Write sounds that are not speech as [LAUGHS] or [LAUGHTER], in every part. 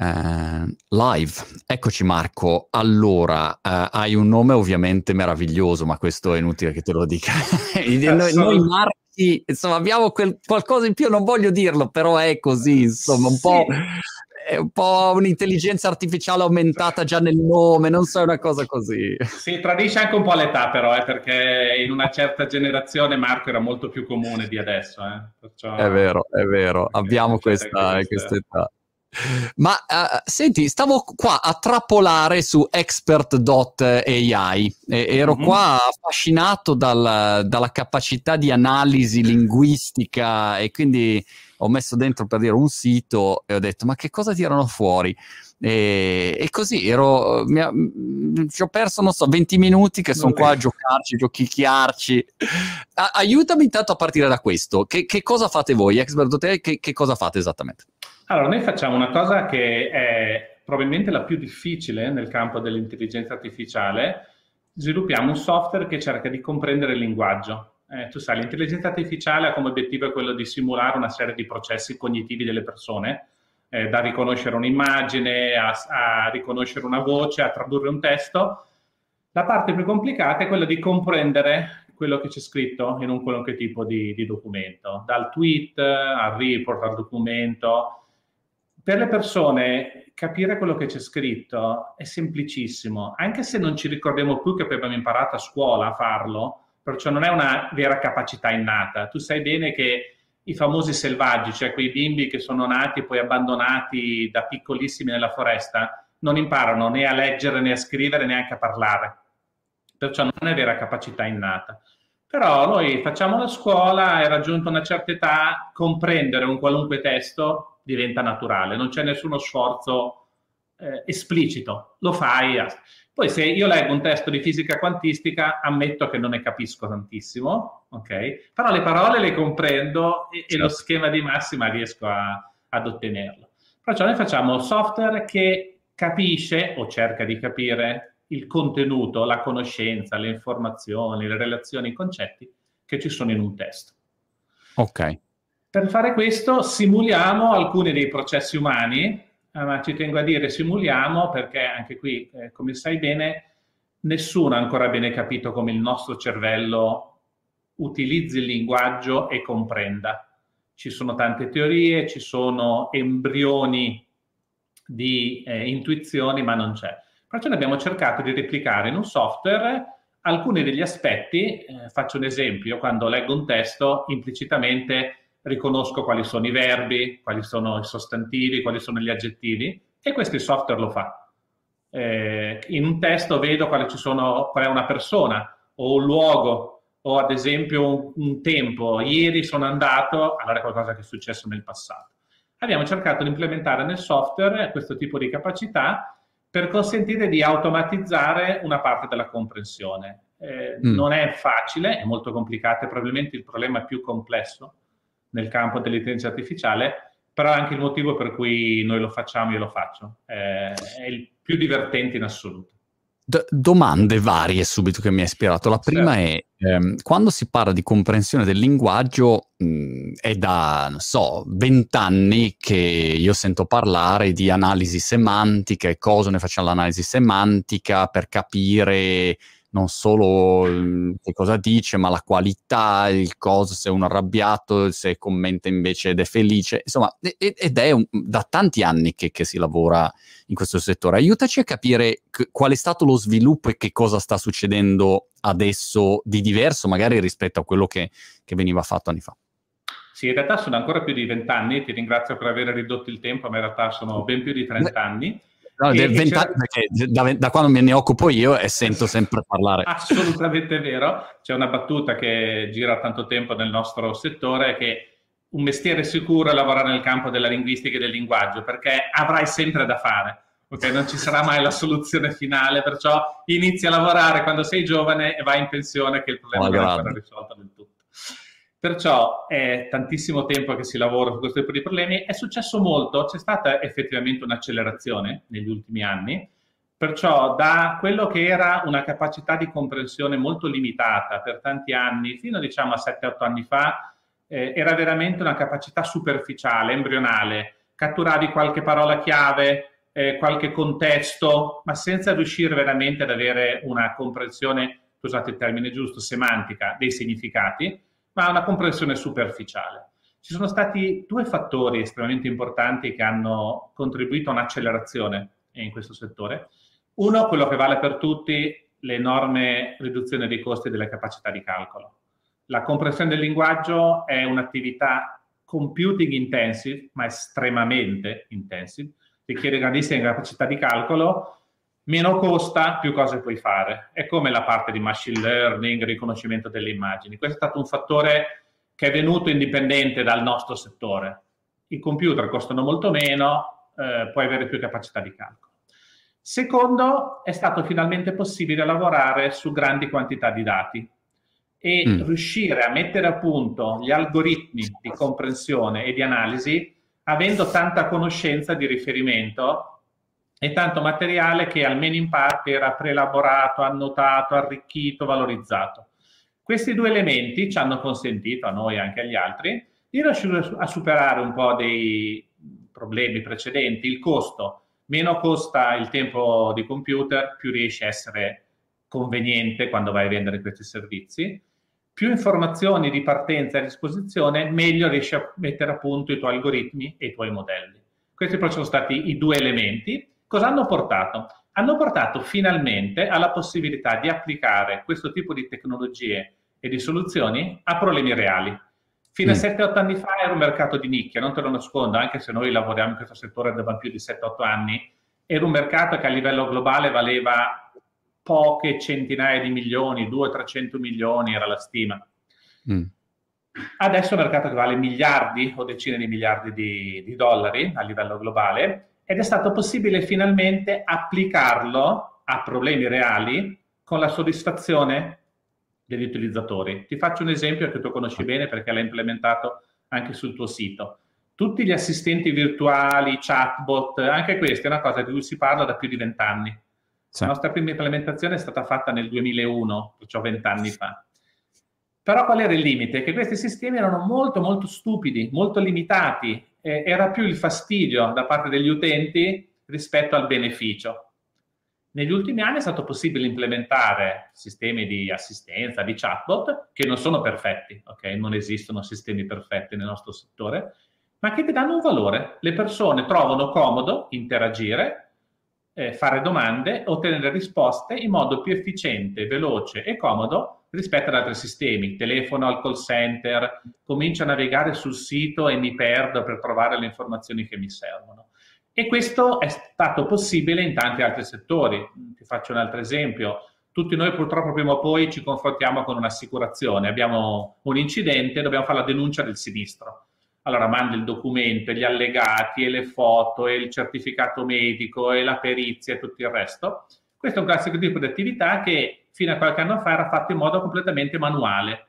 Uh, live, eccoci Marco. Allora, uh, hai un nome ovviamente meraviglioso, ma questo è inutile che te lo dica. [LAUGHS] noi, noi Marchi, insomma, abbiamo quel, qualcosa in più, non voglio dirlo, però è così, insomma, un sì. po' è un po' un'intelligenza artificiale aumentata già nel nome, non so, è una cosa così. Si tradisce anche un po' l'età però, eh, perché in una certa generazione Marco era molto più comune di adesso. Eh. Perciò... È vero, è vero, abbiamo questa, questa età. Ma uh, senti, stavo qua a trappolare su expert.ai e ero mm-hmm. qua affascinato dal, dalla capacità di analisi linguistica e quindi ho messo dentro per dire un sito e ho detto ma che cosa tirano fuori? E, e così ero, mi, ci ho perso, non so, 20 minuti che sono qua a giocarci, giochicchiarci. A, aiutami intanto a partire da questo. Che, che cosa fate voi, expert.ai? Che, che cosa fate esattamente? Allora, noi facciamo una cosa che è probabilmente la più difficile nel campo dell'intelligenza artificiale. Sviluppiamo un software che cerca di comprendere il linguaggio. Eh, tu sai, l'intelligenza artificiale ha come obiettivo quello di simulare una serie di processi cognitivi delle persone, eh, da riconoscere un'immagine, a, a riconoscere una voce, a tradurre un testo. La parte più complicata è quella di comprendere quello che c'è scritto in un qualunque tipo di, di documento, dal tweet al report al documento per le persone capire quello che c'è scritto è semplicissimo, anche se non ci ricordiamo più che abbiamo imparato a scuola a farlo, perciò non è una vera capacità innata. Tu sai bene che i famosi selvaggi, cioè quei bimbi che sono nati e poi abbandonati da piccolissimi nella foresta, non imparano né a leggere né a scrivere neanche a parlare. Perciò non è vera capacità innata. Però noi facciamo la scuola e raggiunto una certa età, comprendere un qualunque testo diventa naturale, non c'è nessuno sforzo eh, esplicito, lo fai. Poi se io leggo un testo di fisica quantistica, ammetto che non ne capisco tantissimo, ok? Però le parole le comprendo e, certo. e lo certo. schema di massima riesco a, ad ottenerlo. Perciò noi facciamo software che capisce o cerca di capire il contenuto, la conoscenza, le informazioni, le relazioni, i concetti che ci sono in un testo. Ok. Per fare questo simuliamo alcuni dei processi umani, eh, ma ci tengo a dire simuliamo perché anche qui, eh, come sai bene, nessuno ha ancora bene capito come il nostro cervello utilizzi il linguaggio e comprenda. Ci sono tante teorie, ci sono embrioni di eh, intuizioni, ma non c'è. Perciò abbiamo cercato di replicare in un software alcuni degli aspetti. Eh, faccio un esempio, quando leggo un testo, implicitamente riconosco quali sono i verbi, quali sono i sostantivi, quali sono gli aggettivi e questo il software lo fa. Eh, in un testo vedo quale, sono, qual è una persona o un luogo o ad esempio un, un, tempo. Ieri sono andato, allora è qualcosa che è successo nel passato. Abbiamo cercato di implementare nel software questo tipo di capacità per consentire di automatizzare una parte della comprensione. Eh, mm. Non è facile, è molto complicato, è probabilmente il problema più complesso nel campo dell'intelligenza artificiale, però è anche il motivo per cui noi lo facciamo, io lo faccio. Eh, è il più divertente in assoluto. D- domande varie subito che mi ha ispirato. La prima certo. è, ehm, quando si parla di comprensione del linguaggio, mh, è da, non so, vent'anni che io sento parlare di analisi semantica e cosa ne facciamo l'analisi semantica per capire non solo mm, che cosa dice, ma la qualità, il cosa, se è uno arrabbiato, se commenta invece ed è felice, insomma, ed è un, da tanti anni che, che, si lavora in questo settore. Aiutaci a capire c- qual è stato lo sviluppo e che cosa sta succedendo adesso di diverso, magari rispetto a quello che, che veniva fatto anni fa. Sì, in realtà sono ancora più di vent'anni, ti ringrazio per aver ridotto il tempo, ma in realtà sono ben più di trent'anni. No, del 20 anni perché da, da, quando me ne occupo io e sento sempre parlare. Assolutamente vero. C'è una battuta che gira tanto tempo nel nostro settore che un mestiere sicuro è lavorare nel campo della linguistica e del linguaggio perché avrai sempre da fare. Okay? Non ci sarà mai la soluzione finale, perciò inizi a lavorare quando sei giovane e vai in pensione che il problema oh, ancora risolto del tutto. Perciò è tantissimo tempo che si lavora su questo tipo di problemi. È successo molto, c'è stata effettivamente un'accelerazione negli ultimi anni. Perciò da quello che era una capacità di comprensione molto limitata per tanti anni, fino diciamo a 7-8 anni fa, eh, era veramente una capacità superficiale, embrionale. catturavi qualche parola chiave, eh, qualche contesto, ma senza riuscire veramente ad avere una comprensione, scusate il termine giusto, semantica dei significati, ma una comprensione superficiale. Ci sono stati due fattori estremamente importanti che hanno contribuito a un'accelerazione in questo settore. Uno, quello che vale per tutti, l'enorme riduzione dei costi e delle capacità di calcolo. La comprensione del linguaggio è un'attività computing intensive, ma estremamente intensive, richiede grandissime capacità di calcolo, meno costa, più cose puoi fare. È come la parte di machine learning, riconoscimento delle immagini. Questo è stato un fattore che è venuto indipendente dal nostro settore. I computer costano molto meno, eh, puoi avere più capacità di calcolo. Secondo, è stato finalmente possibile lavorare su grandi quantità di dati e mm. riuscire a mettere a punto gli algoritmi di comprensione e di analisi avendo tanta conoscenza di riferimento e tanto materiale che almeno in parte era preelaborato, annotato, arricchito, valorizzato. Questi due elementi ci hanno consentito, a noi e anche agli altri, di riuscire a superare un po' dei problemi precedenti, il costo meno costa il tempo di computer, più riesci a essere conveniente quando vai a vendere questi servizi. Più informazioni di partenza a disposizione, meglio riesci a mettere a punto i tuoi algoritmi e i tuoi modelli. Questi poi sono stati i due elementi. Cosa hanno portato? Hanno portato finalmente alla possibilità di applicare questo tipo di tecnologie e di soluzioni a problemi reali. Fino mm. a 7-8 anni fa era un mercato di nicchia, non te lo nascondo, anche se noi lavoriamo in questo settore da più di 7-8 anni, era un mercato che a livello globale valeva poche centinaia di milioni, 200-300 milioni era la stima. Mm. Adesso è un mercato che vale miliardi o decine di miliardi di, di dollari a livello globale ed è stato possibile finalmente applicarlo a problemi reali con la soddisfazione degli utilizzatori. Ti faccio un esempio che tu conosci bene perché l'hai implementato anche sul tuo sito. Tutti gli assistenti virtuali, chatbot, anche questa è una cosa di cui si parla da più di vent'anni. Sì. La nostra prima implementazione è stata fatta nel 2001, perciò vent'anni fa. Però qual era il limite? Che questi sistemi erano molto, molto stupidi, molto limitati. Eh, era più il fastidio da parte degli utenti rispetto al beneficio. Negli ultimi anni è stato possibile implementare sistemi di assistenza, di chatbot, che non sono perfetti, ok? Non esistono sistemi perfetti nel nostro settore, ma che ti danno un valore. Le persone trovano comodo interagire, eh, fare domande, ottenere risposte in modo più efficiente, veloce e comodo rispetto ad altri sistemi. Telefono al call center, comincio a navigare sul sito e mi perdo per trovare le informazioni che mi servono. E questo è stato possibile in tanti altri settori. Ti faccio un altro esempio. Tutti noi purtroppo prima o poi ci confrontiamo con un'assicurazione, abbiamo un incidente, dobbiamo fare la denuncia del sinistro. Allora mandi il documento, gli allegati, e le foto, e il certificato medico, e la perizia e tutto il resto. Questo è un classico tipo di attività che fino a qualche anno fa era fatto in modo completamente manuale.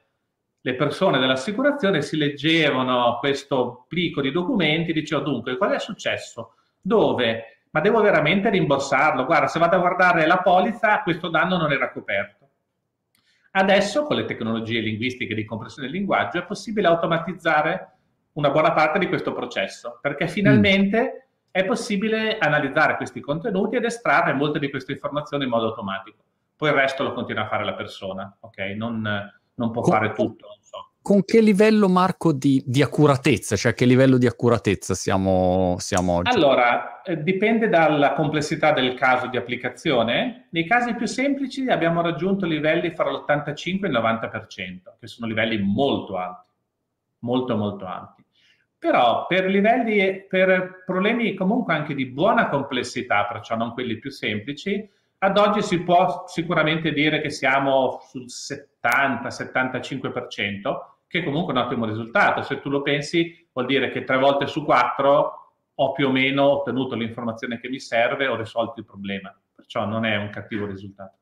Le persone dell'assicurazione si leggevano questo plico di documenti e dicevano dunque qual è successo? Dove? Ma devo veramente rimborsarlo? Guarda, se vado a guardare la polizza, questo danno non era coperto. Adesso, con le tecnologie linguistiche di compressione del linguaggio, è possibile automatizzare una buona parte di questo processo, perché finalmente mm. è possibile analizzare questi contenuti ed estrarre molte di queste informazioni in modo automatico. Poi il resto lo continua a fare la persona, ok? Non, non può fare tutto con che livello, Marco, di, di, accuratezza? Cioè, che livello di accuratezza siamo, siamo oggi? Allora, eh, dipende dalla complessità del caso di applicazione. Nei casi più semplici abbiamo raggiunto livelli fra l'85 e il 90%, che sono livelli molto alti, molto molto alti. Però per livelli, per problemi comunque anche di buona complessità, perciò non quelli più semplici, ad oggi si può sicuramente dire che siamo sul 70-75%, che è comunque un ottimo risultato. Se tu lo pensi, vuol dire che tre volte su quattro ho più o meno ottenuto l'informazione che mi serve, ho risolto il problema. Perciò non è un cattivo risultato.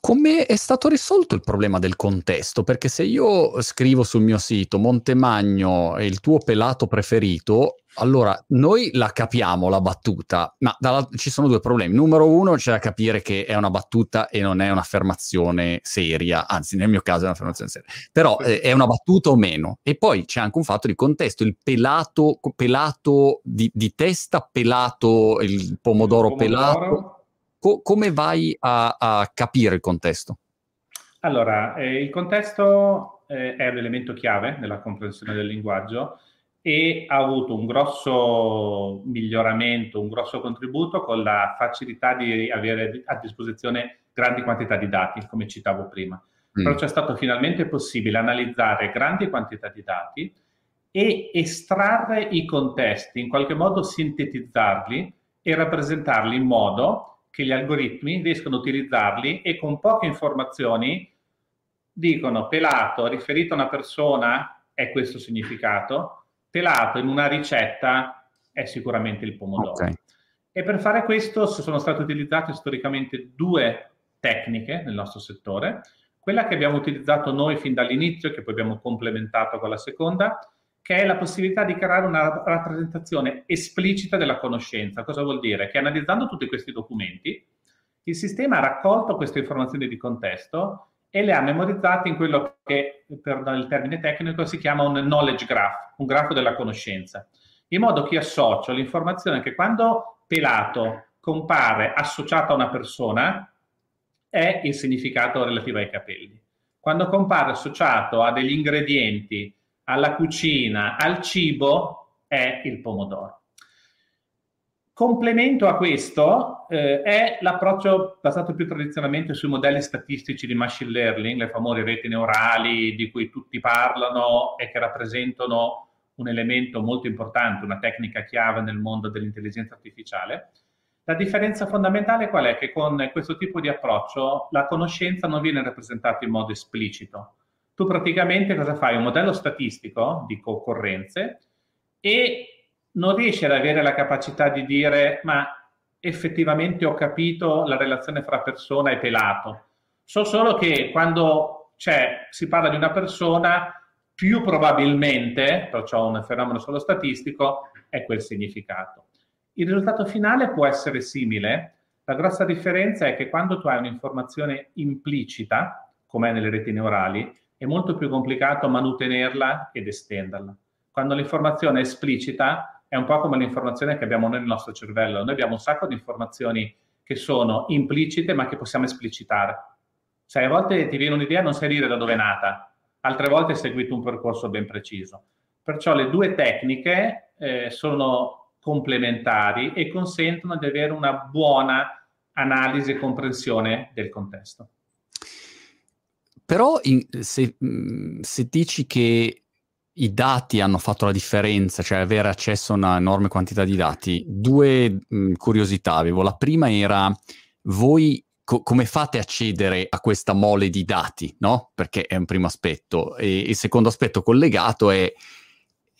Come è stato risolto il problema del contesto? Perché se io scrivo sul mio sito Montemagno è il tuo pelato preferito, allora noi la capiamo la battuta, ma dalla, ci sono due problemi. Numero uno, c'è da capire che è una battuta e non è un'affermazione seria, anzi nel mio caso è un'affermazione seria, però eh, è una battuta o meno. E poi c'è anche un fatto di contesto, il pelato, pelato di, di testa, pelato, il pomodoro, il pomodoro. pelato Co- come vai a, a, capire il contesto? Allora, eh, il contesto eh, è un elemento chiave nella comprensione del linguaggio e ha avuto un grosso miglioramento, un grosso contributo con la facilità di avere a disposizione grandi quantità di dati, come citavo prima. Mm. Però c'è stato finalmente possibile analizzare grandi quantità di dati e estrarre i contesti, in qualche modo sintetizzarli e rappresentarli in modo che gli algoritmi riescono a utilizzarli e con poche informazioni dicono pelato riferito a una persona è questo significato, pelato in una ricetta è sicuramente il pomodoro. Okay. E per fare questo sono state utilizzate storicamente due tecniche nel nostro settore. Quella che abbiamo utilizzato noi fin dall'inizio, che poi abbiamo complementato con la seconda, che è la possibilità di creare una rappresentazione esplicita della conoscenza. Cosa vuol dire? Che analizzando tutti questi documenti, il sistema ha raccolto queste informazioni di contesto e le ha memorizzate in quello che, per il termine tecnico, si chiama un knowledge graph, un grafo della conoscenza, in modo che associo l'informazione che quando pelato compare associato a una persona è il significato relativo ai capelli. Quando compare associato a degli ingredienti alla cucina, al cibo, è il pomodoro. Complemento a questo eh, è l'approccio basato più tradizionalmente sui modelli statistici di machine learning, le famose reti neurali di cui tutti parlano e che rappresentano un elemento molto importante, una tecnica chiave nel mondo dell'intelligenza artificiale. La differenza fondamentale qual è? Che con questo tipo di approccio la conoscenza non viene rappresentata in modo esplicito, tu praticamente cosa fai? Un modello statistico di concorrenze e non riesci ad avere la capacità di dire ma effettivamente ho capito la relazione fra persona e pelato. So solo che quando si parla di una persona, più probabilmente, perciò un fenomeno solo statistico, è quel significato. Il risultato finale può essere simile, la grossa differenza è che quando tu hai un'informazione implicita, come è nelle reti neurali, è molto più complicato manutenerla ed estenderla. Quando l'informazione è esplicita, è un po' come l'informazione che abbiamo nel nostro cervello. Noi abbiamo un sacco di informazioni che sono implicite ma che possiamo esplicitare. Sai, a volte ti viene un'idea e non sai dire da dove è nata, altre volte hai seguito un percorso ben preciso. Perciò le due tecniche eh, sono complementari e consentono di avere una buona analisi e comprensione del contesto. Però in, se, mm, se, dici che i dati hanno fatto la differenza, cioè avere accesso a una enorme quantità di dati, due mh, mm, curiosità avevo. La prima era voi co- come fate accedere a questa mole di dati, no? Perché è un primo aspetto. E il secondo aspetto collegato è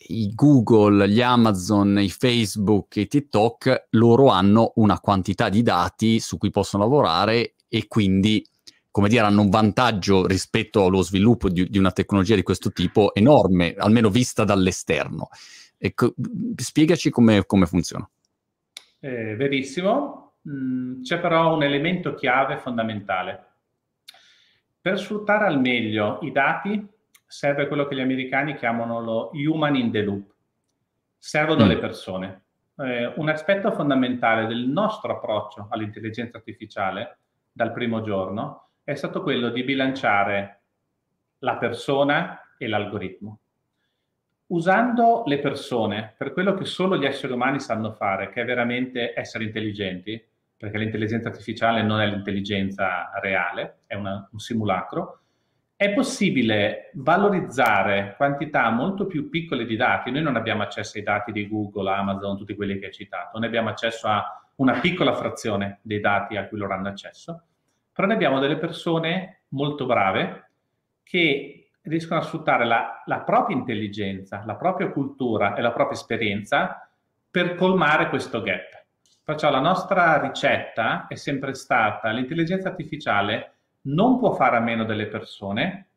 i Google, gli Amazon, i Facebook, i TikTok, loro hanno una quantità di dati su cui possono lavorare e quindi come dire, hanno un vantaggio rispetto allo sviluppo di, di una tecnologia di questo tipo enorme, almeno vista dall'esterno. Ecco, spiegaci come, come funziona. Eh, verissimo, mm, c'è però un elemento chiave fondamentale. Per sfruttare al meglio i dati serve quello che gli americani chiamano lo human in the loop. Servono mm. le persone. Eh, un aspetto fondamentale del nostro approccio all'intelligenza artificiale dal primo giorno è stato quello di bilanciare la persona e l'algoritmo. Usando le persone per quello che solo gli esseri umani sanno fare, che è veramente essere intelligenti, perché l'intelligenza artificiale non è l'intelligenza reale, è una, un simulacro, è possibile valorizzare quantità molto più piccole di dati. Noi non abbiamo accesso ai dati di Google, Amazon, tutti quelli che hai citato, noi abbiamo accesso a una piccola frazione dei dati a cui loro hanno accesso però noi abbiamo delle persone molto brave che riescono a sfruttare la, la propria intelligenza, la propria cultura e la propria esperienza per colmare questo gap. Perciò la nostra ricetta è sempre stata l'intelligenza artificiale non può fare a meno delle persone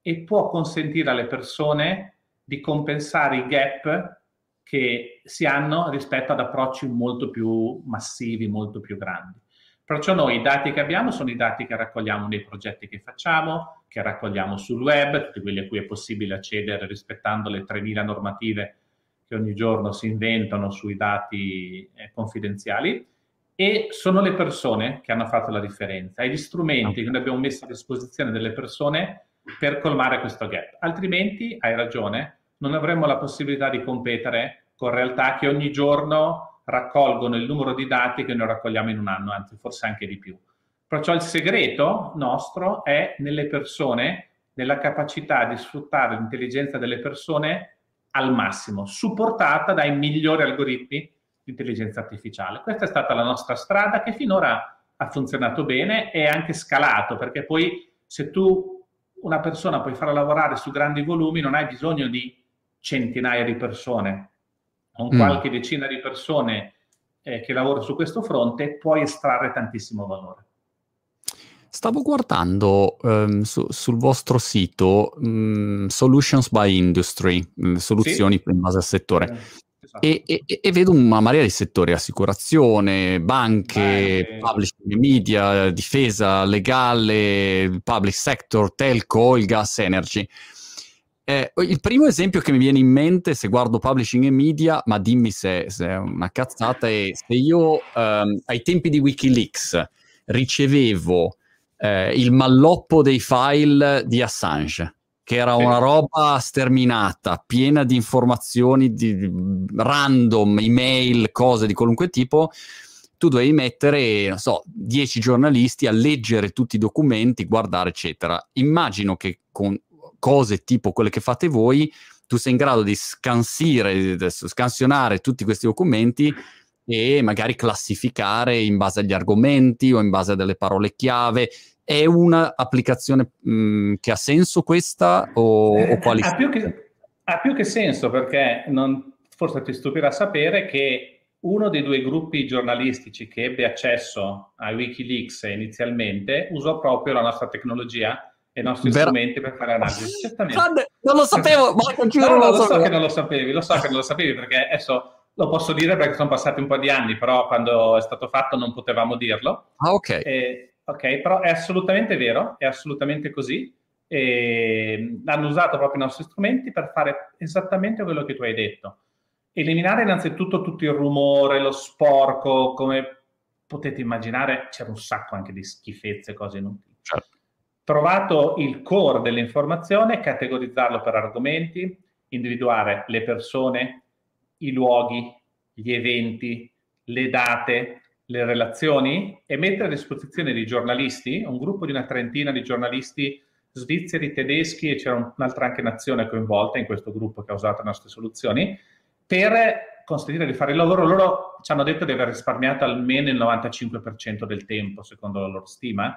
e può consentire alle persone di compensare i gap che si hanno rispetto ad approcci molto più massivi, molto più grandi. Perciò noi i dati che abbiamo sono i dati che raccogliamo nei progetti che facciamo, che raccogliamo sul web, tutti quelli a cui è possibile accedere rispettando le 3.000 normative che ogni giorno si inventano sui dati eh, confidenziali e sono le persone che hanno fatto la differenza e gli strumenti che noi abbiamo messo a disposizione delle persone per colmare questo gap. Altrimenti, hai ragione, non avremmo la possibilità di competere con realtà che ogni giorno raccolgono il numero di dati che noi raccogliamo in un anno, anzi forse anche di più. Perciò il segreto nostro è nelle persone, nella capacità di sfruttare l'intelligenza delle persone al massimo, supportata dai migliori algoritmi di intelligenza artificiale. Questa è stata la nostra strada che finora ha funzionato bene e anche scalato, perché poi se tu una persona puoi farla lavorare su grandi volumi, non hai bisogno di centinaia di persone, con mm. qualche decina di persone eh, che lavorano su questo fronte, puoi estrarre tantissimo valore. Stavo guardando um, su, sul vostro sito um, Solutions by Industry, um, soluzioni sì. in base al settore. Eh. Esatto. E, e, e, vedo una marea di settori, assicurazione, banche, Beh, publishing media, difesa, legale, public sector, telco, il gas, energy. Eh, il primo esempio che mi viene in mente se guardo publishing e media, ma dimmi se, se è una cazzata, è se io um, ai tempi di Wikileaks ricevevo eh, il malloppo dei file di Assange che era una roba sterminata, piena di informazioni di random, email, cose di qualunque tipo, tu dovevi mettere, non so, 10 giornalisti a leggere tutti i documenti, guardare, eccetera. Immagino che con cose tipo quelle che fate voi, tu sei in grado di scansire, scansionare tutti questi documenti e magari classificare in base agli argomenti o in base a delle parole chiave è un'applicazione mh, che ha senso questa o, o eh, quali? Ha più, che, ha più che senso perché non, forse ti stupirà sapere che uno dei due gruppi giornalistici che ebbe accesso a Wikileaks inizialmente usò proprio la nostra tecnologia e i nostri Ver- strumenti per fare analisi. Certamente. Non lo sapevo, ma [LAUGHS] giuro, no, no, lo, lo so che non lo sapevi, lo so che non lo sapevi perché adesso lo posso dire perché sono passati un po' di anni, però quando è stato fatto non potevamo dirlo. Ah, ok. E, ok? Però è assolutamente vero, è assolutamente così. E hanno usato proprio i nostri strumenti per fare esattamente quello che tu hai detto. Eliminare innanzitutto tutto il rumore, lo sporco, come potete immaginare, c'era un sacco anche di schifezze, cose inutili. Certo. Trovato il core dell'informazione, categorizzarlo per argomenti, individuare le persone, i luoghi, gli eventi, le date, le relazioni e mettere a disposizione di giornalisti, un gruppo di una trentina di giornalisti svizzeri, tedeschi e c'era un'altra anche nazione coinvolta in questo gruppo che ha usato le nostre soluzioni, per consentire di fare il lavoro. Loro ci hanno detto di aver risparmiato almeno il 95% del tempo, secondo la loro stima,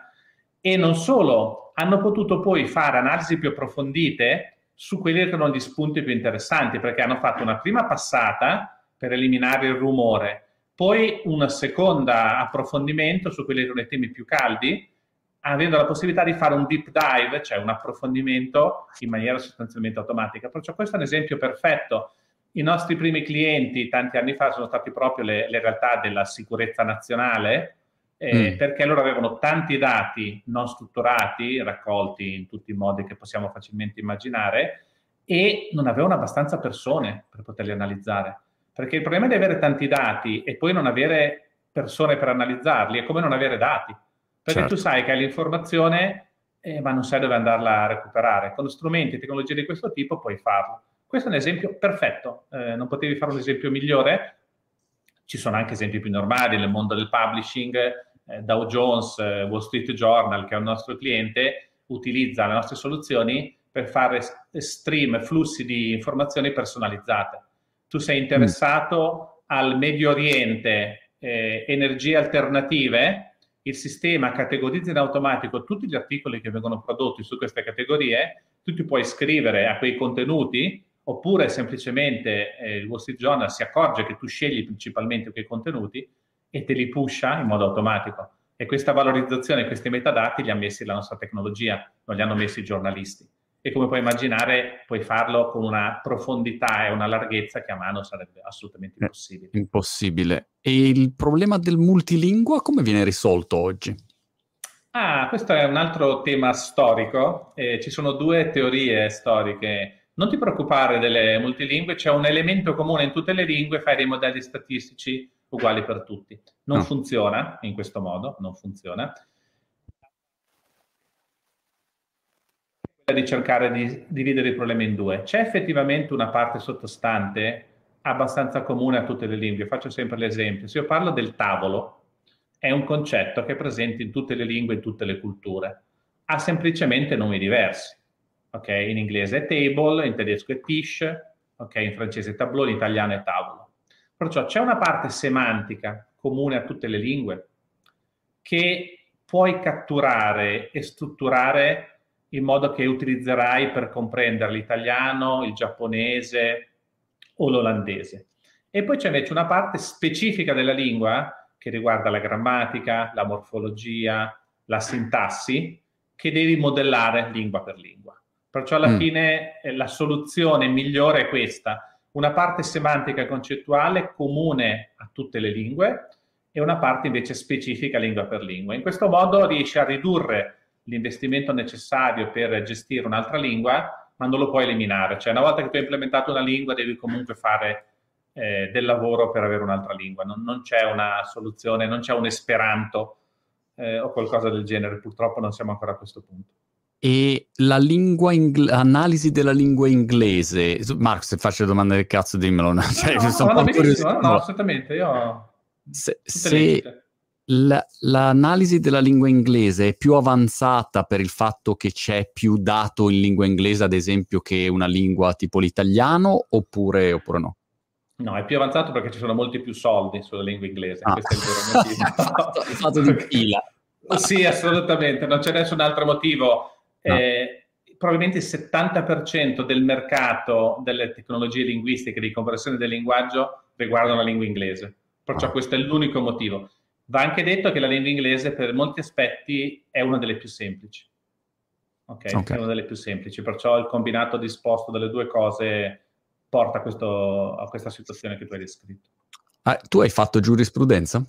e non solo, hanno potuto poi fare analisi più approfondite su quelli che erano gli spunti più interessanti, perché hanno fatto una prima passata per eliminare il rumore, poi un secondo approfondimento su quelli che erano i temi più caldi, avendo la possibilità di fare un deep dive, cioè un approfondimento in maniera sostanzialmente automatica. Perciò questo è un esempio perfetto. I nostri primi clienti tanti anni fa sono stati proprio le, le realtà della sicurezza nazionale, eh, mm. perché loro avevano tanti dati non strutturati, raccolti in tutti i modi che possiamo facilmente immaginare, e non avevano abbastanza persone per poterli analizzare. Perché il problema di avere tanti dati e poi non avere persone per analizzarli è come non avere dati. Perché certo. tu sai che hai l'informazione, eh, ma non sai dove andarla a recuperare. Con strumenti e tecnologie di questo tipo puoi farlo. Questo è un esempio perfetto. Eh, non potevi fare un esempio migliore. Ci sono anche esempi più normali nel mondo del publishing. Eh, Dow Jones, eh, Wall Street Journal, che è un nostro cliente, utilizza le nostre soluzioni per fare stream, flussi di informazioni personalizzate. Tu sei interessato mm. al Medio Oriente, eh, energie alternative, il sistema categorizza in automatico tutti gli articoli che vengono prodotti su queste categorie, tu ti puoi iscrivere a quei contenuti oppure semplicemente eh, il Wall Street Journal si accorge che tu scegli principalmente quei contenuti e te li pusha in modo automatico. e questa valorizzazione, questi metadati li ha messi la nostra tecnologia, non li hanno messi i giornalisti. E come puoi immaginare, puoi farlo con una profondità e una larghezza che a mano sarebbe assolutamente eh, impossibile. Impossibile. E il problema del multilingua come viene risolto oggi? Ah, questo è un altro tema storico. Eh, ci sono due teorie storiche. Non ti preoccupare delle multilingue, c'è un elemento comune in tutte le lingue, fai dei modelli statistici uguali per tutti. Non no. funziona in questo modo, non funziona. di cercare di dividere il problema in due. C'è effettivamente una parte sottostante abbastanza comune a tutte le lingue. Faccio sempre l'esempio. Se io parlo del tavolo, è un concetto che è presente in tutte le lingue, in tutte le culture. Ha semplicemente nomi diversi. Okay? In inglese è table, in tedesco è tisch, okay? in francese è tableau, in italiano è tavolo. Perciò c'è una parte semantica comune a tutte le lingue che puoi catturare e strutturare in modo che utilizzerai per comprendere l'italiano, il giapponese o l'olandese. E poi c'è invece una parte specifica della lingua che riguarda la grammatica, la morfologia, la sintassi, che devi modellare lingua per lingua. Perciò alla mm. fine eh, la soluzione migliore è questa, una parte semantica e concettuale comune a tutte le lingue e una parte invece specifica lingua per lingua. In questo modo riesci a ridurre l'investimento necessario per gestire un'altra lingua, ma non lo puoi eliminare. Cioè, una volta che tu hai implementato una lingua, devi comunque fare eh, del lavoro per avere un'altra lingua. Non, non, c'è una soluzione, non c'è un esperanto eh, o qualcosa del genere. Purtroppo non siamo ancora a questo punto e la lingua ingle- analisi della lingua inglese. Marco, se faccio domande del cazzo, dimmelo. [LAUGHS] Cioè, no, no, no, benissimo, no, assolutamente. Io... Se, se la, l'analisi della lingua inglese è più avanzata per il fatto che c'è più dato in lingua inglese, ad esempio, che una lingua tipo l'italiano, oppure, oppure no? No, è più avanzato perché ci sono molti più soldi sulla lingua inglese. Ah. Questo è il vero motivo. [LAUGHS] il fatto di fila. Sì, assolutamente, non c'è nessun altro motivo No. Eh, probabilmente il 70% del mercato delle tecnologie linguistiche di conversione del linguaggio riguardano la lingua inglese. Perciò ah. questo è l'unico motivo. Va anche detto che la lingua inglese per molti aspetti è una delle più semplici. Okay? ok? È una delle più semplici, perciò il combinato disposto delle due cose porta a, questo, a questa situazione che tu hai descritto. Ah, tu hai fatto giurisprudenza?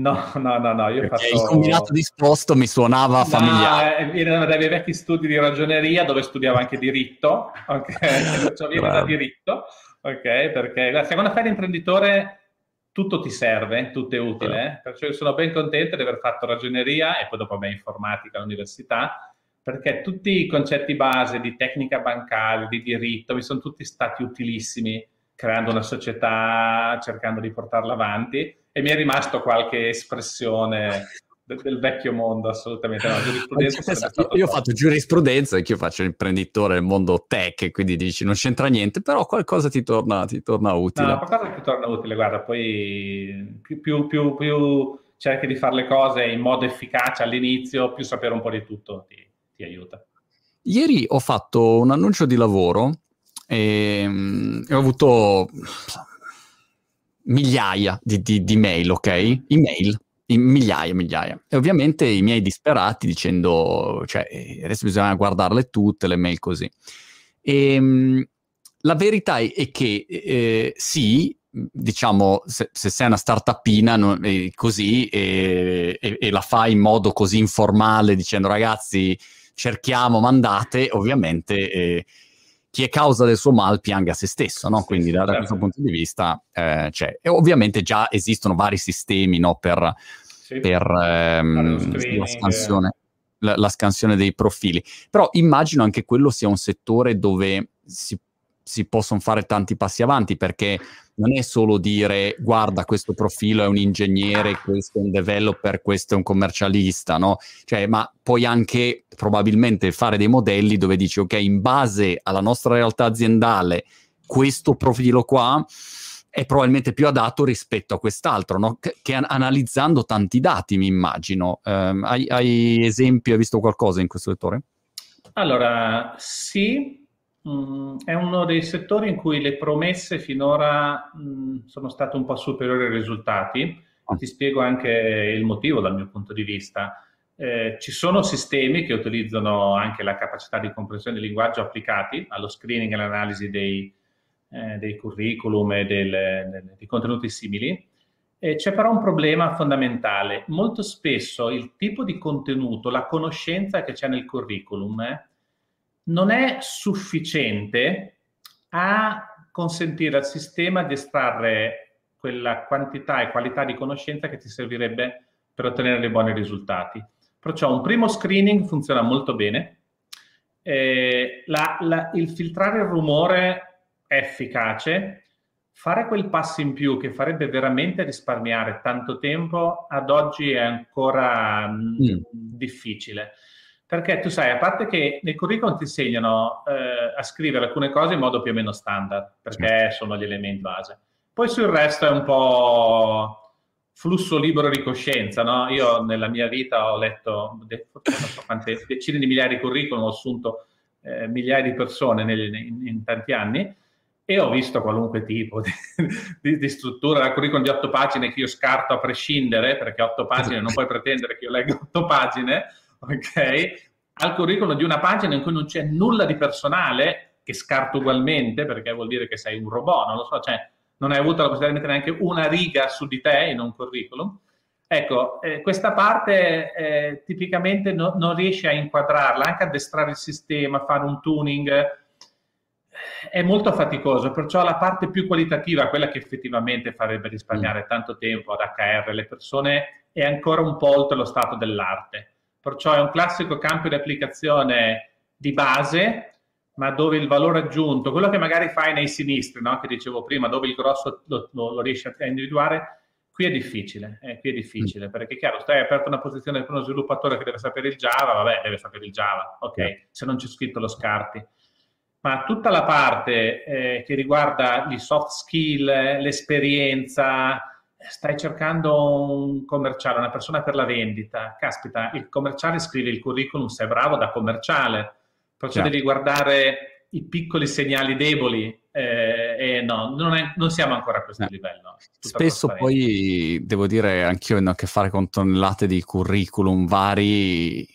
No, no, no, no, io ho fatto... Il combinato disposto mi suonava familiare. No, viene dai miei vecchi studi di ragioneria dove studiavo anche diritto, ok? [LAUGHS] Perciò viene da diritto, ok? Perché se quando fai l'imprenditore tutto ti serve, tutto è utile, eh? perciò io sono ben contento di aver fatto ragioneria e poi dopo me informatica all'università, perché tutti i concetti base di tecnica bancaria, di diritto, mi sono tutti stati utilissimi creando una società, cercando di portarla avanti e mi è rimasto qualche espressione del, vecchio mondo, assolutamente. No, giurisprudenza io, ho fatto giurisprudenza, anche io faccio l'imprenditore nel mondo tech, quindi dici non c'entra niente, però qualcosa ti torna, ti torna utile. No, qualcosa ti torna utile, guarda, poi più, più, più, più cerchi di fare le cose in modo efficace all'inizio, più sapere un po' di tutto ti, ti aiuta. Ieri ho fatto un annuncio di lavoro e, mm, e ho avuto migliaia di, di, di mail, ok? Email, migliaia, migliaia. E ovviamente i miei disperati dicendo, cioè, eh, adesso bisogna guardarle tutte, le mail così. E, ehm, la verità è che eh, sì, diciamo, se, se, sei una startupina no, eh, così e, e, e, la fai in modo così informale dicendo ragazzi cerchiamo, mandate, ovviamente eh, chi è causa del suo mal pianga se stesso, no? Quindi da, da certo. questo punto di vista eh, c'è. E ovviamente già esistono vari sistemi no? per, sì. per ehm, la, scansione, la, la, scansione, dei profili. Però immagino anche quello sia un settore dove si si possono fare tanti passi avanti perché non è solo dire guarda questo profilo è un ingegnere, questo è un developer, questo è un commercialista, no? Cioè, ma puoi anche probabilmente fare dei modelli dove dici ok, in base alla nostra realtà aziendale, questo profilo qua è probabilmente più adatto rispetto a quest'altro, no? che, che analizzando tanti dati, mi immagino. Um, hai, hai esempi, hai visto qualcosa in questo settore? Allora, sì, Mm, è uno dei settori in cui le promesse finora mh, mm, sono state un po' superiori ai risultati ah. ti spiego anche il motivo dal mio punto di vista. Eh, ci sono sistemi che utilizzano anche la capacità di comprensione del linguaggio applicati allo screening e all'analisi dei, eh, dei curriculum e del, del, dei contenuti simili. Eh, c'è però un problema fondamentale. Molto spesso il tipo di contenuto, la conoscenza che c'è nel curriculum eh, non è sufficiente a consentire al sistema di estrarre quella quantità e qualità di conoscenza che ti servirebbe per ottenere dei buoni risultati. Perciò un primo screening funziona molto bene, eh, la, la, il filtrare il rumore è efficace, fare quel passo in più che farebbe veramente risparmiare tanto tempo ad oggi è ancora mm. mm. difficile. Perché tu sai, a parte che nei curriculum ti insegnano eh, a scrivere alcune cose in modo più o meno standard, perché certo. sono gli elementi base. Poi sul resto è un po' flusso libero di coscienza, no? Io nella mia vita ho letto so quante, decine di migliaia di curriculum, ho assunto eh, migliaia di persone nel, in, in, tanti anni e ho visto qualunque tipo di, [LAUGHS] di, di struttura, la curriculum di otto pagine che io scarto a prescindere, perché otto pagine non puoi pretendere che io legga otto pagine, ok? Al curriculum di una pagina in cui non c'è nulla di personale, che scarto ugualmente, perché vuol dire che sei un robot, non lo so, cioè non hai avuto la possibilità di mettere neanche una riga su di te in un curriculum. Ecco, eh, questa parte eh, tipicamente no, non riesci a inquadrarla, anche a addestrare il sistema, fare un tuning, è molto faticoso, perciò la parte più qualitativa, quella che effettivamente farebbe risparmiare mm. tanto tempo ad HR le persone, è ancora un po' oltre lo stato dell'arte. Perciò è un classico campo di applicazione di base, ma dove il valore aggiunto, quello che magari fai nei sinistri, no? che dicevo prima, dove il grosso lo, lo, lo riesci a individuare, qui è difficile, eh, qui è difficile, mm. perché chiaro, stai aperto una posizione per uno sviluppatore che deve sapere il Java, vabbè, deve sapere il Java, ok, yeah. se non c'è scritto lo scarti. Ma tutta la parte eh, che riguarda gli soft skill, l'esperienza, stai cercando un commerciale, una persona per la vendita, caspita, il commerciale scrive il curriculum, sei bravo da commerciale, perciò yeah. devi guardare i piccoli segnali deboli eh, e no, non, è, non, siamo ancora a questo no. livello. Spesso poi, devo dire, anch'io ho a che fare con tonnellate di curriculum vari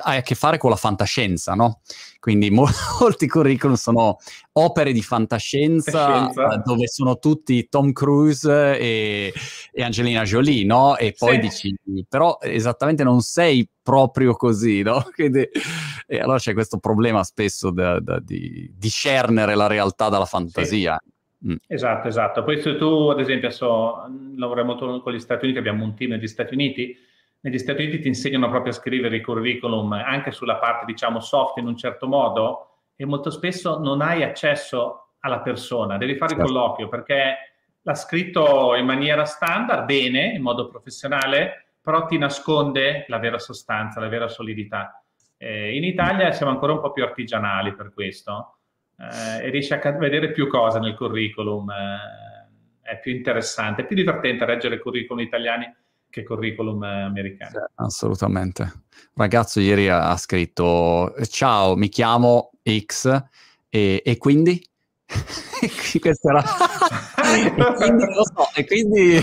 hai a che fare con la fantascienza, no? Quindi mo- [LAUGHS] molti curriculum sono opere di fantascienza, fantascienza. dove sono tutti Tom Cruise e, e Angelina Jolie, no? E poi sì. dici, però esattamente non sei proprio così, no? [LAUGHS] Quindi, e allora c'è questo problema spesso da, da, di discernere la realtà dalla fantasia. Sì. Mm. Esatto, esatto. Poi se tu, ad esempio, so, lavoriamo molto con gli Stati Uniti, abbiamo un team negli Stati Uniti, negli Stati Uniti ti insegnano proprio a scrivere i curriculum anche sulla parte, diciamo, soft in un certo modo e molto spesso non hai accesso alla persona, devi fare il certo. colloquio perché l'ha scritto in maniera standard, bene, in modo professionale, però ti nasconde la vera sostanza, la vera solidità. Eh, in Italia siamo ancora un po' più artigianali per questo eh, e riesci a vedere più cose nel curriculum, eh, è più interessante, è più divertente leggere curriculum italiani che curriculum americano. Sì, assolutamente. Un ragazzo ieri ha, scritto ciao, mi chiamo X e, e quindi? [LAUGHS] Questo era... [LAUGHS] e quindi lo so, e quindi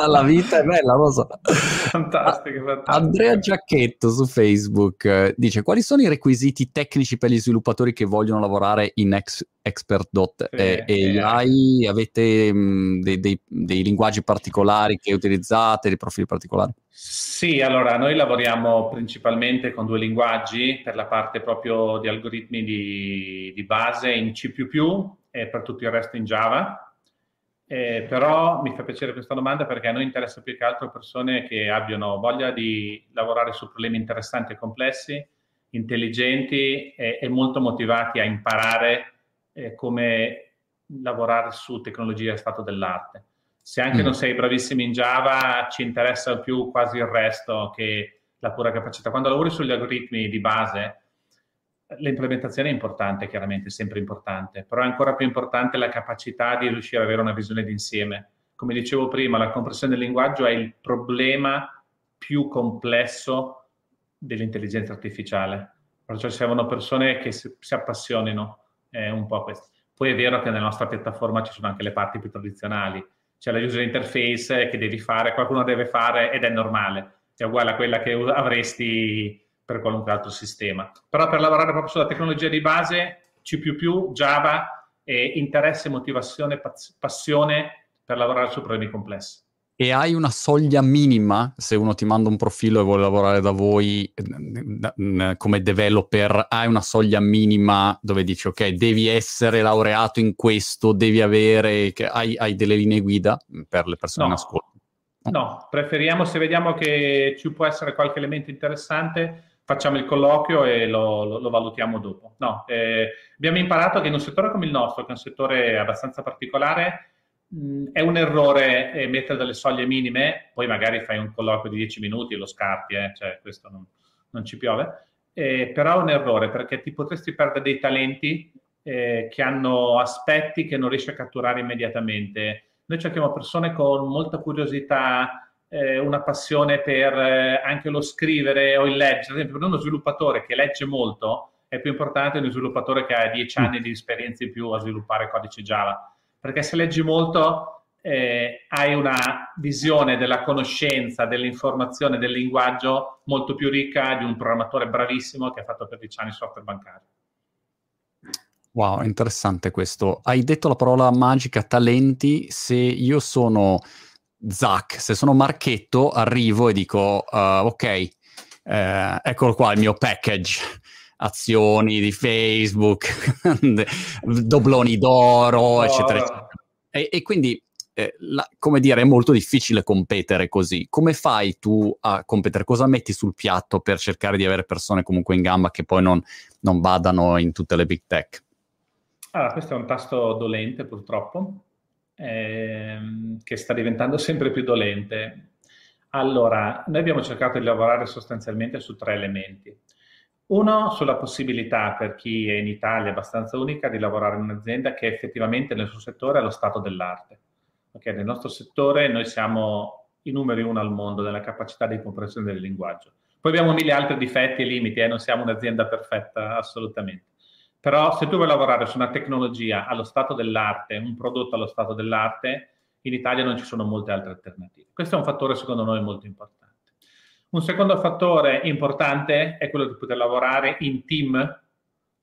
[LAUGHS] la vita è bella, lo so. Fantastico, fantastico. Andrea Giacchetto su Facebook eh, dice quali sono i requisiti tecnici per gli sviluppatori che vogliono lavorare in ex- expert.ai? Sì, Avete mh, mm, dei, dei, dei, linguaggi particolari che utilizzate, dei profili particolari? Sì, allora noi lavoriamo principalmente con due linguaggi per la parte proprio di algoritmi di, di base in C++ e per tutto il resto in Java eh, però mi fa piacere questa domanda perché a noi interessa più che altro persone che abbiano voglia di lavorare su problemi interessanti e complessi, intelligenti e, e molto motivati a imparare eh, come lavorare su tecnologia a stato dell'arte. Se anche mm. non sei bravissimo in Java, ci interessa più quasi il resto che la pura capacità. Quando lavori sugli algoritmi di base, L'implementazione è importante, chiaramente, è sempre importante, però è ancora più importante la capacità di riuscire ad avere una visione d'insieme. Come dicevo prima, la compressione del linguaggio è il problema più complesso dell'intelligenza artificiale. Perciò ci servono persone che si, si appassionino eh, un po' a questo. Poi è vero che nella nostra piattaforma ci sono anche le parti più tradizionali, c'è la user interface che devi fare, qualcuno deve fare ed è normale, è uguale a quella che avresti per qualunque altro sistema. Però per lavorare proprio sulla tecnologia di base, C++, Java e interesse, motivazione, passione per lavorare su problemi complessi. E hai una soglia minima se uno ti manda un profilo e vuole lavorare da voi come developer, hai una soglia minima dove dici ok, devi essere laureato in questo, devi avere, hai, hai delle linee guida per le persone no. in ascolto? No, preferiamo se vediamo che ci può essere qualche elemento interessante, facciamo il colloquio e lo, lo, lo valutiamo dopo. No, eh, abbiamo imparato che in un settore come il nostro, che è un settore abbastanza particolare, è un errore eh, mettere delle soglie minime, poi magari fai un colloquio di 10 minuti e lo scarti, eh, cioè questo non, non ci piove, eh, però è un errore perché ti potresti perdere dei talenti eh, che hanno aspetti che non riesci a catturare immediatamente. Noi cerchiamo persone con molta curiosità, eh, una passione per eh, anche lo scrivere o il leggere. Ad esempio, per uno sviluppatore che legge molto è più importante di uno sviluppatore che ha 10 anni di esperienza in più a sviluppare codice Java perché se leggi molto eh, hai una visione della conoscenza, dell'informazione, del linguaggio molto più ricca di un programmatore bravissimo che ha fatto per dieci anni software bancario. Wow, interessante questo. Hai detto la parola magica talenti. Se io sono Zach, se sono Marchetto, arrivo e dico, uh, ok, eh, eccolo qua il mio package azioni di Facebook, [LAUGHS] dobloni d'oro, oh. eccetera, eccetera. E, e quindi, eh, la, come dire, è molto difficile competere così. Come fai tu a competere? Cosa metti sul piatto per cercare di avere persone comunque in gamba che poi non, non vadano in tutte le big tech? Allora, questo è un tasto dolente purtroppo, ehm, che sta diventando sempre più dolente. Allora, noi abbiamo cercato di lavorare sostanzialmente su tre elementi. Uno, sulla possibilità per chi è in Italia abbastanza unica di lavorare in un'azienda che effettivamente nel suo settore è lo stato dell'arte. Okay? Nel nostro settore noi siamo i numeri uno al mondo nella capacità di comprensione del linguaggio. Poi abbiamo mille altri difetti e limiti, eh? non siamo un'azienda perfetta assolutamente. Però se tu vuoi lavorare su una tecnologia allo stato dell'arte, un prodotto allo stato dell'arte, in Italia non ci sono molte altre alternative. Questo è un fattore secondo noi molto importante. Un secondo fattore importante è quello di poter lavorare in team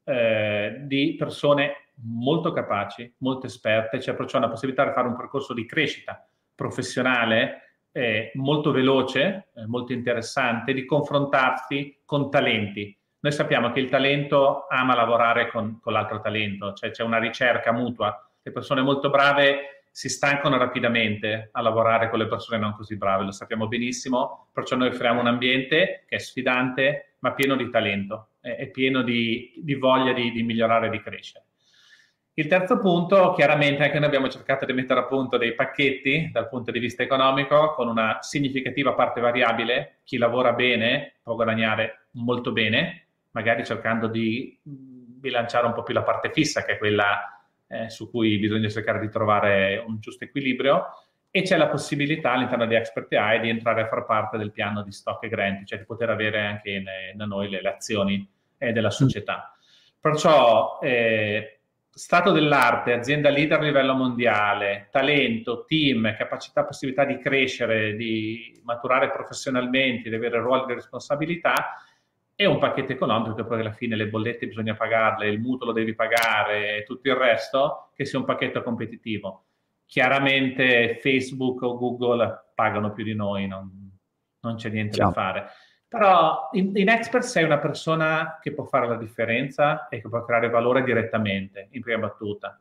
eh, di persone molto capaci, molto esperte, cioè perciò la possibilità di fare un percorso di crescita professionale eh, molto veloce, eh, molto interessante, di confrontarsi con talenti. Noi sappiamo che il talento ama lavorare con, con l'altro talento, cioè c'è una ricerca mutua. Le persone molto brave si stancano rapidamente a lavorare con le persone non così brave, lo sappiamo benissimo, perciò noi offriamo un ambiente che è sfidante ma pieno di talento, è, pieno di, di voglia di, di migliorare e di crescere. Il terzo punto, chiaramente anche noi abbiamo cercato di mettere a punto dei pacchetti dal punto di vista economico con una significativa parte variabile. Chi lavora bene può guadagnare molto bene, magari cercando di bilanciare un po' più la parte fissa, che è quella eh, su cui bisogna cercare di trovare un giusto equilibrio e c'è la possibilità all'interno di Expert AI di entrare a far parte del piano di stock e grant, cioè di poter avere anche da noi le, le azioni eh, della società. Perciò eh, stato dell'arte, azienda leader a livello mondiale, talento, team, capacità, possibilità di crescere, di maturare professionalmente, di avere ruoli di responsabilità, e un pacchetto economico che poi alla fine le bollette bisogna pagarle, il mutuo lo devi pagare e tutto il resto, che sia un pacchetto competitivo. Chiaramente Facebook o Google pagano più di noi, non, non c'è niente Ciao. da fare. Però in, in Expert sei una persona che può fare la differenza e che può creare valore direttamente, in prima battuta.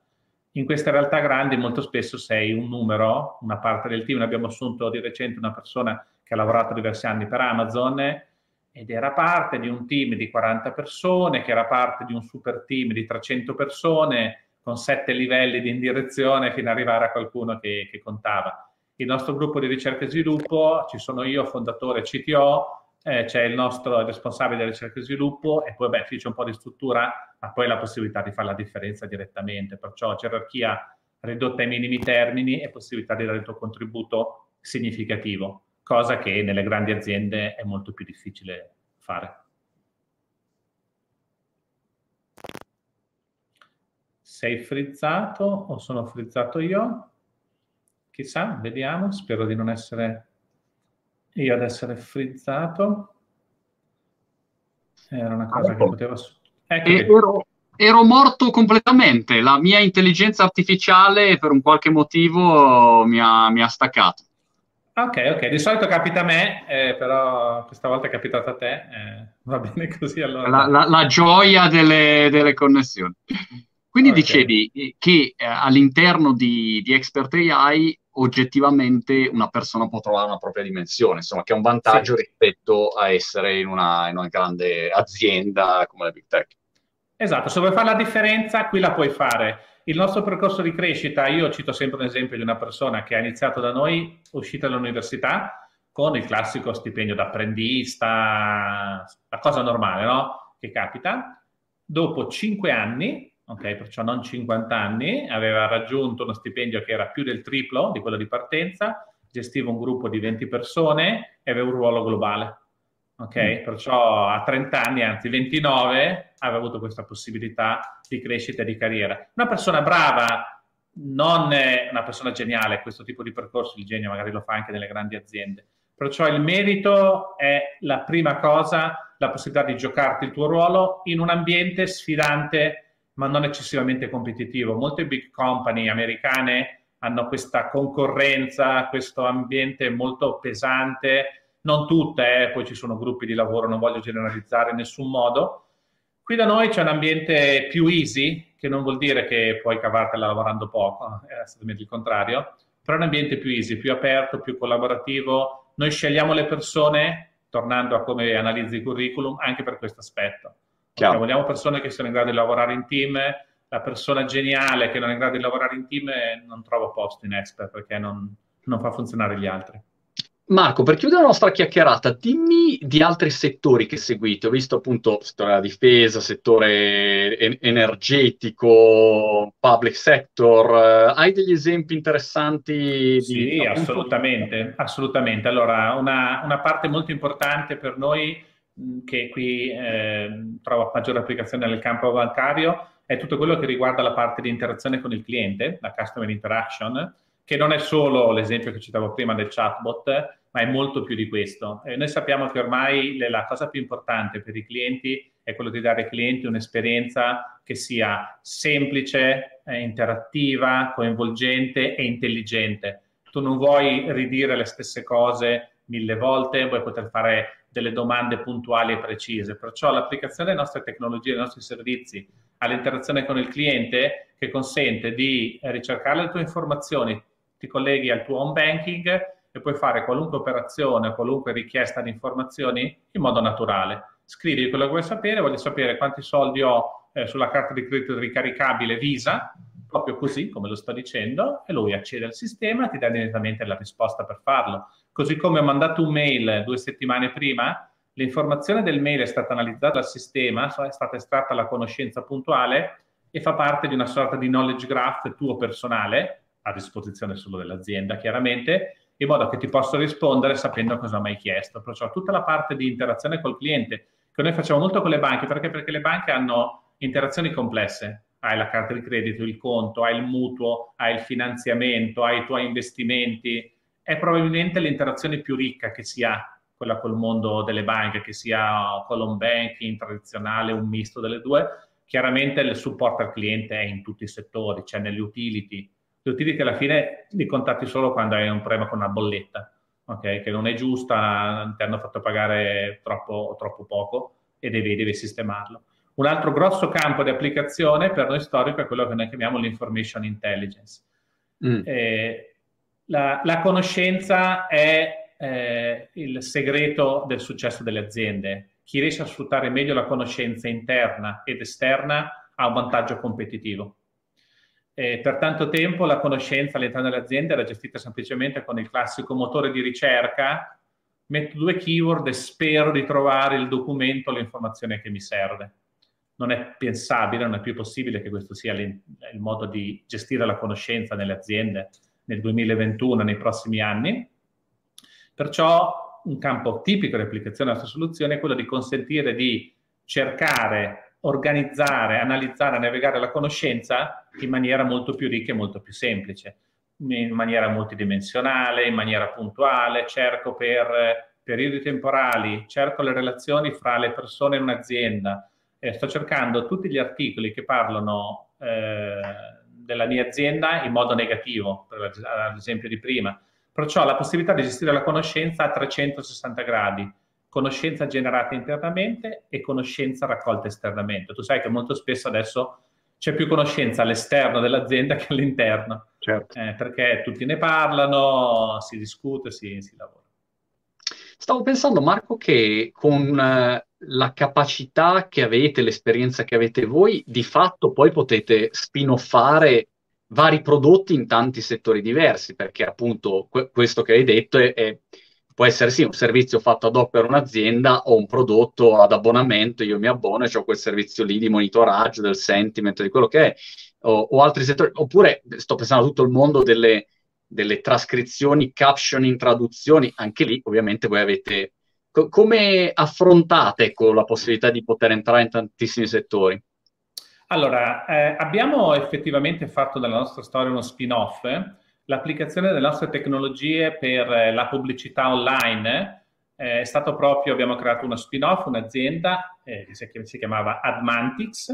In queste realtà grandi molto spesso sei un numero, una parte del team. Abbiamo assunto di recente una persona che ha lavorato diversi anni per Amazon ed era parte di un team di 40 persone, che era parte di un super team di 300 persone, con sette livelli di indirezione fino ad arrivare a qualcuno che, che contava. Il nostro gruppo di ricerca e sviluppo, ci sono io, fondatore CTO, eh, c'è il nostro responsabile di ricerca e sviluppo e poi beh, c'è un po' di struttura, ma poi la possibilità di fare la differenza direttamente, perciò gerarchia ridotta ai minimi termini e possibilità di dare il tuo contributo significativo cosa che nelle grandi aziende è molto più difficile fare. Sei frizzato o sono frizzato io? chissà, vediamo, spero di non essere io ad essere frizzato. Era una cosa ecco. che poteva... Ecco ero, ero morto completamente, la mia intelligenza artificiale per un qualche motivo mi ha, mi ha staccato. Ok, ok, di solito capita a me, eh, però questa volta è capitato a te, eh, va bene [LAUGHS] così allora. La, la, la gioia delle, delle, connessioni. Quindi okay. dicevi che eh, all'interno di, di, Expert AI oggettivamente una persona può trovare una propria dimensione, insomma, che è un vantaggio sì. rispetto a essere in una, in una grande azienda come la Big Tech. Esatto, se vuoi fare la differenza, qui la puoi fare il nostro percorso di crescita, io cito sempre un esempio di una persona che ha iniziato da noi, uscita dall'università, con il classico stipendio d'apprendista, la cosa normale, no? Che capita. Dopo cinque anni, ok, perciò non 50 anni, aveva raggiunto uno stipendio che era più del triplo di quello di partenza, gestiva un gruppo di 20 persone e aveva un ruolo globale. Ok, mm. perciò a 30 anni, anzi 29, aveva avuto questa possibilità di crescita e di carriera. Una persona brava, non è una persona geniale, questo tipo di percorso il genio magari lo fa anche nelle grandi aziende. Perciò il merito è la prima cosa, la possibilità di giocarti il tuo ruolo in un ambiente sfidante ma non eccessivamente competitivo. Molte big company americane hanno questa concorrenza, questo ambiente molto pesante non tutte, eh, poi ci sono gruppi di lavoro, non voglio generalizzare in nessun modo. Qui da noi c'è un ambiente più easy, che non vuol dire che puoi cavartela lavorando poco, è assolutamente il contrario, però è un ambiente più easy, più aperto, più collaborativo. Noi scegliamo le persone, tornando a come analizzi il curriculum, anche per questo aspetto. Cioè, vogliamo persone che siano in grado di lavorare in team, la persona geniale che non è in grado di lavorare in team non trova posto in expert perché non, non fa funzionare gli altri. Marco, per chiudere la nostra chiacchierata, dimmi di altri settori che seguite. Ho visto appunto settore della difesa, settore en- energetico, public sector. Hai degli esempi interessanti? Sì, di, assolutamente, assolutamente. Allora, una, una, parte molto importante per noi, che qui eh, trova maggiore applicazione nel campo bancario, è tutto quello che riguarda la parte di interazione con il cliente, la customer interaction, che non è solo l'esempio che citavo prima del chatbot, ma è molto più di questo. E noi sappiamo che ormai la cosa più importante per i clienti è quello di dare ai clienti un'esperienza che sia semplice, eh, interattiva, coinvolgente e intelligente. Tu non vuoi ridire le stesse cose mille volte, vuoi poter fare delle domande puntuali e precise. Perciò l'applicazione delle nostre tecnologie, dei nostri servizi all'interazione con il cliente che consente di ricercare le tue informazioni, ti colleghi al tuo home banking e puoi fare qualunque operazione, qualunque richiesta di informazioni in modo naturale. Scrivi quello che vuoi sapere, voglio sapere quanti soldi ho eh, sulla carta di credito ricaricabile Visa, proprio così come lo sto dicendo, e lui accede al sistema e ti dà direttamente la risposta per farlo. Così come ho mandato un mail due settimane prima, l'informazione del mail è stata analizzata dal sistema, è stata estratta la conoscenza puntuale e fa parte di una sorta di knowledge graph tuo personale, a disposizione solo dell'azienda chiaramente, in modo che ti posso rispondere sapendo cosa mi hai chiesto. Perciò tutta la parte di interazione col cliente, che noi facciamo molto con le banche, perché? Perché le banche hanno interazioni complesse. Hai la carta di credito, il conto, hai il mutuo, hai il finanziamento, hai i tuoi investimenti. È probabilmente l'interazione più ricca che si ha, quella col mondo delle banche, che sia con l'home banking tradizionale, un misto delle due. Chiaramente il supporto al cliente è in tutti i settori, c'è cioè negli utility, gli utility alla fine li contatti solo quando hai un problema con una bolletta, okay? che non è giusta, ti hanno fatto pagare troppo, troppo poco e devi, devi, sistemarlo. Un altro grosso campo di applicazione per noi storico è quello che noi chiamiamo l'information intelligence. Mm. Eh, la, la, conoscenza è eh, il segreto del successo delle aziende. Chi riesce a sfruttare meglio la conoscenza interna ed esterna ha un vantaggio competitivo. Eh, per tanto tempo la conoscenza all'interno delle aziende era gestita semplicemente con il classico motore di ricerca, metto due keyword e spero di trovare il documento, l'informazione che mi serve. Non è pensabile, non è più possibile che questo sia il modo di gestire la conoscenza nelle aziende nel 2021, nei prossimi anni. Perciò un campo tipico di applicazione della nostra soluzione è quello di consentire di cercare organizzare, analizzare, navigare la conoscenza in maniera molto più ricca e molto più semplice. in maniera multidimensionale, in maniera puntuale, cerco per periodi temporali, cerco le relazioni fra le persone in un'azienda, eh, sto cercando tutti gli articoli che parlano eh, della mia azienda in modo negativo, per l'esempio di prima. Perciò la possibilità di gestire la conoscenza a 360 gradi, conoscenza generata internamente e conoscenza raccolta esternamente. Tu sai che molto spesso adesso c'è più conoscenza all'esterno dell'azienda [LAUGHS] che all'interno, certo. eh, perché tutti ne parlano, si discute, si, si lavora. Stavo pensando, Marco, che con eh, la capacità che avete, l'esperienza che avete voi, di fatto poi potete spin-offare vari prodotti in tanti settori diversi, perché appunto que- questo che hai detto è, è, può essere sì un servizio fatto ad hoc per un'azienda o un prodotto ad abbonamento, io mi abbono e ho quel servizio lì di monitoraggio del sentiment, di quello che è, o, o altri settori, oppure sto pensando a tutto il mondo delle, delle trascrizioni, captioning, traduzioni, anche lì ovviamente voi avete Co- come affrontate con la possibilità di poter entrare in tantissimi settori? Allora, eh, abbiamo effettivamente fatto nella nostra storia uno spin-off, eh? L'applicazione delle nostre tecnologie per eh, la pubblicità online eh, è stato proprio, abbiamo creato uno spin-off, un'azienda eh, che si chiamava Admantix,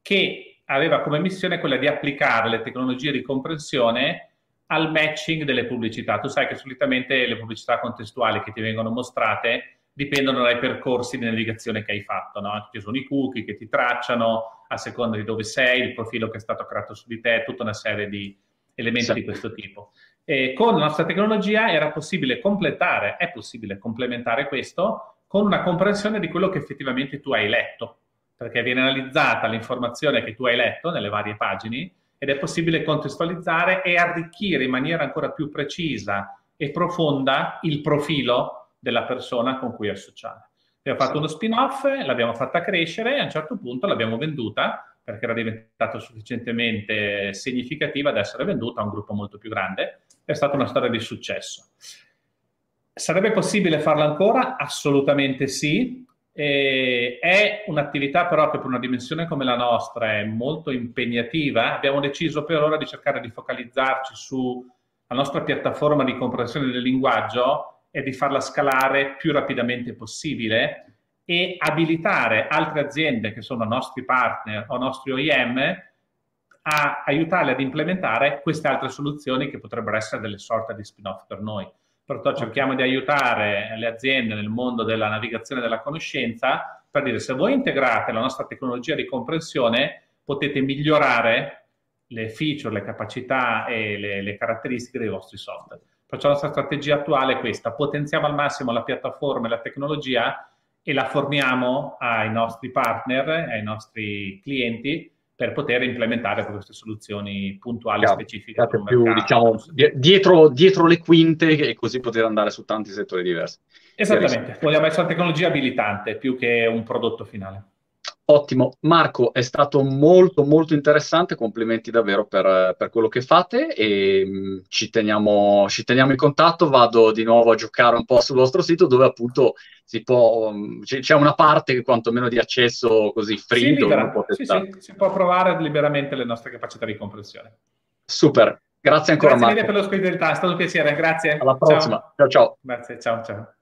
che aveva come missione quella di applicare le tecnologie di comprensione al matching delle pubblicità. Tu sai che solitamente le pubblicità contestuali che ti vengono mostrate dipendono dai percorsi di navigazione che hai fatto, no? Ci sono i cookie che ti tracciano a seconda di dove sei, il profilo che è stato creato su di te, tutta una serie di elementi sì. di questo tipo. E con la nostra tecnologia era possibile completare, è possibile complementare questo con una comprensione di quello che effettivamente tu hai letto, perché viene analizzata l'informazione che tu hai letto nelle varie pagine ed è possibile contestualizzare e arricchire in maniera ancora più precisa e profonda il profilo della persona con cui associare. Abbiamo fatto uno spin-off, l'abbiamo fatta crescere e a un certo punto l'abbiamo venduta perché era diventata sufficientemente significativa da essere venduta a un gruppo molto più grande. È stata una storia di successo. Sarebbe possibile farla ancora? Assolutamente sì. Eh, è un'attività però che per una dimensione come la nostra è molto impegnativa. Abbiamo deciso per ora di cercare di focalizzarci sulla nostra piattaforma di comprensione del linguaggio e di farla scalare più rapidamente possibile e abilitare altre aziende che sono nostri partner o nostri OEM a aiutarle ad implementare queste altre soluzioni che potrebbero essere delle sorte di spin-off per noi perciò cerchiamo di aiutare le aziende nel mondo della navigazione della conoscenza per dire se voi integrate la nostra tecnologia di comprensione potete migliorare le feature, le capacità e le, le caratteristiche dei vostri software. Perciò la nostra strategia attuale è questa, potenziamo al massimo la piattaforma e la tecnologia e la forniamo ai nostri partner, ai nostri clienti per poter implementare queste soluzioni puntuali e specifiche. Più, diciamo, dietro, dietro, le quinte e così poter andare su tanti settori diversi. Esattamente, vogliamo essere una tecnologia abilitante più che un prodotto finale. Ottimo, Marco, è stato molto molto interessante, complimenti davvero per, per quello che fate e mh, mm, ci, teniamo, ci, teniamo, in contatto, vado di nuovo a giocare un po' sul vostro sito dove appunto si può, mm, c'è una parte quantomeno di accesso così free dove uno può testare. Sì, sì, si può provare liberamente le nostre capacità di comprensione. Super, grazie ancora grazie Marco. Grazie mille per l'ospitalità, è stato un piacere, grazie. Alla prossima, ciao ciao. ciao. Grazie, ciao ciao.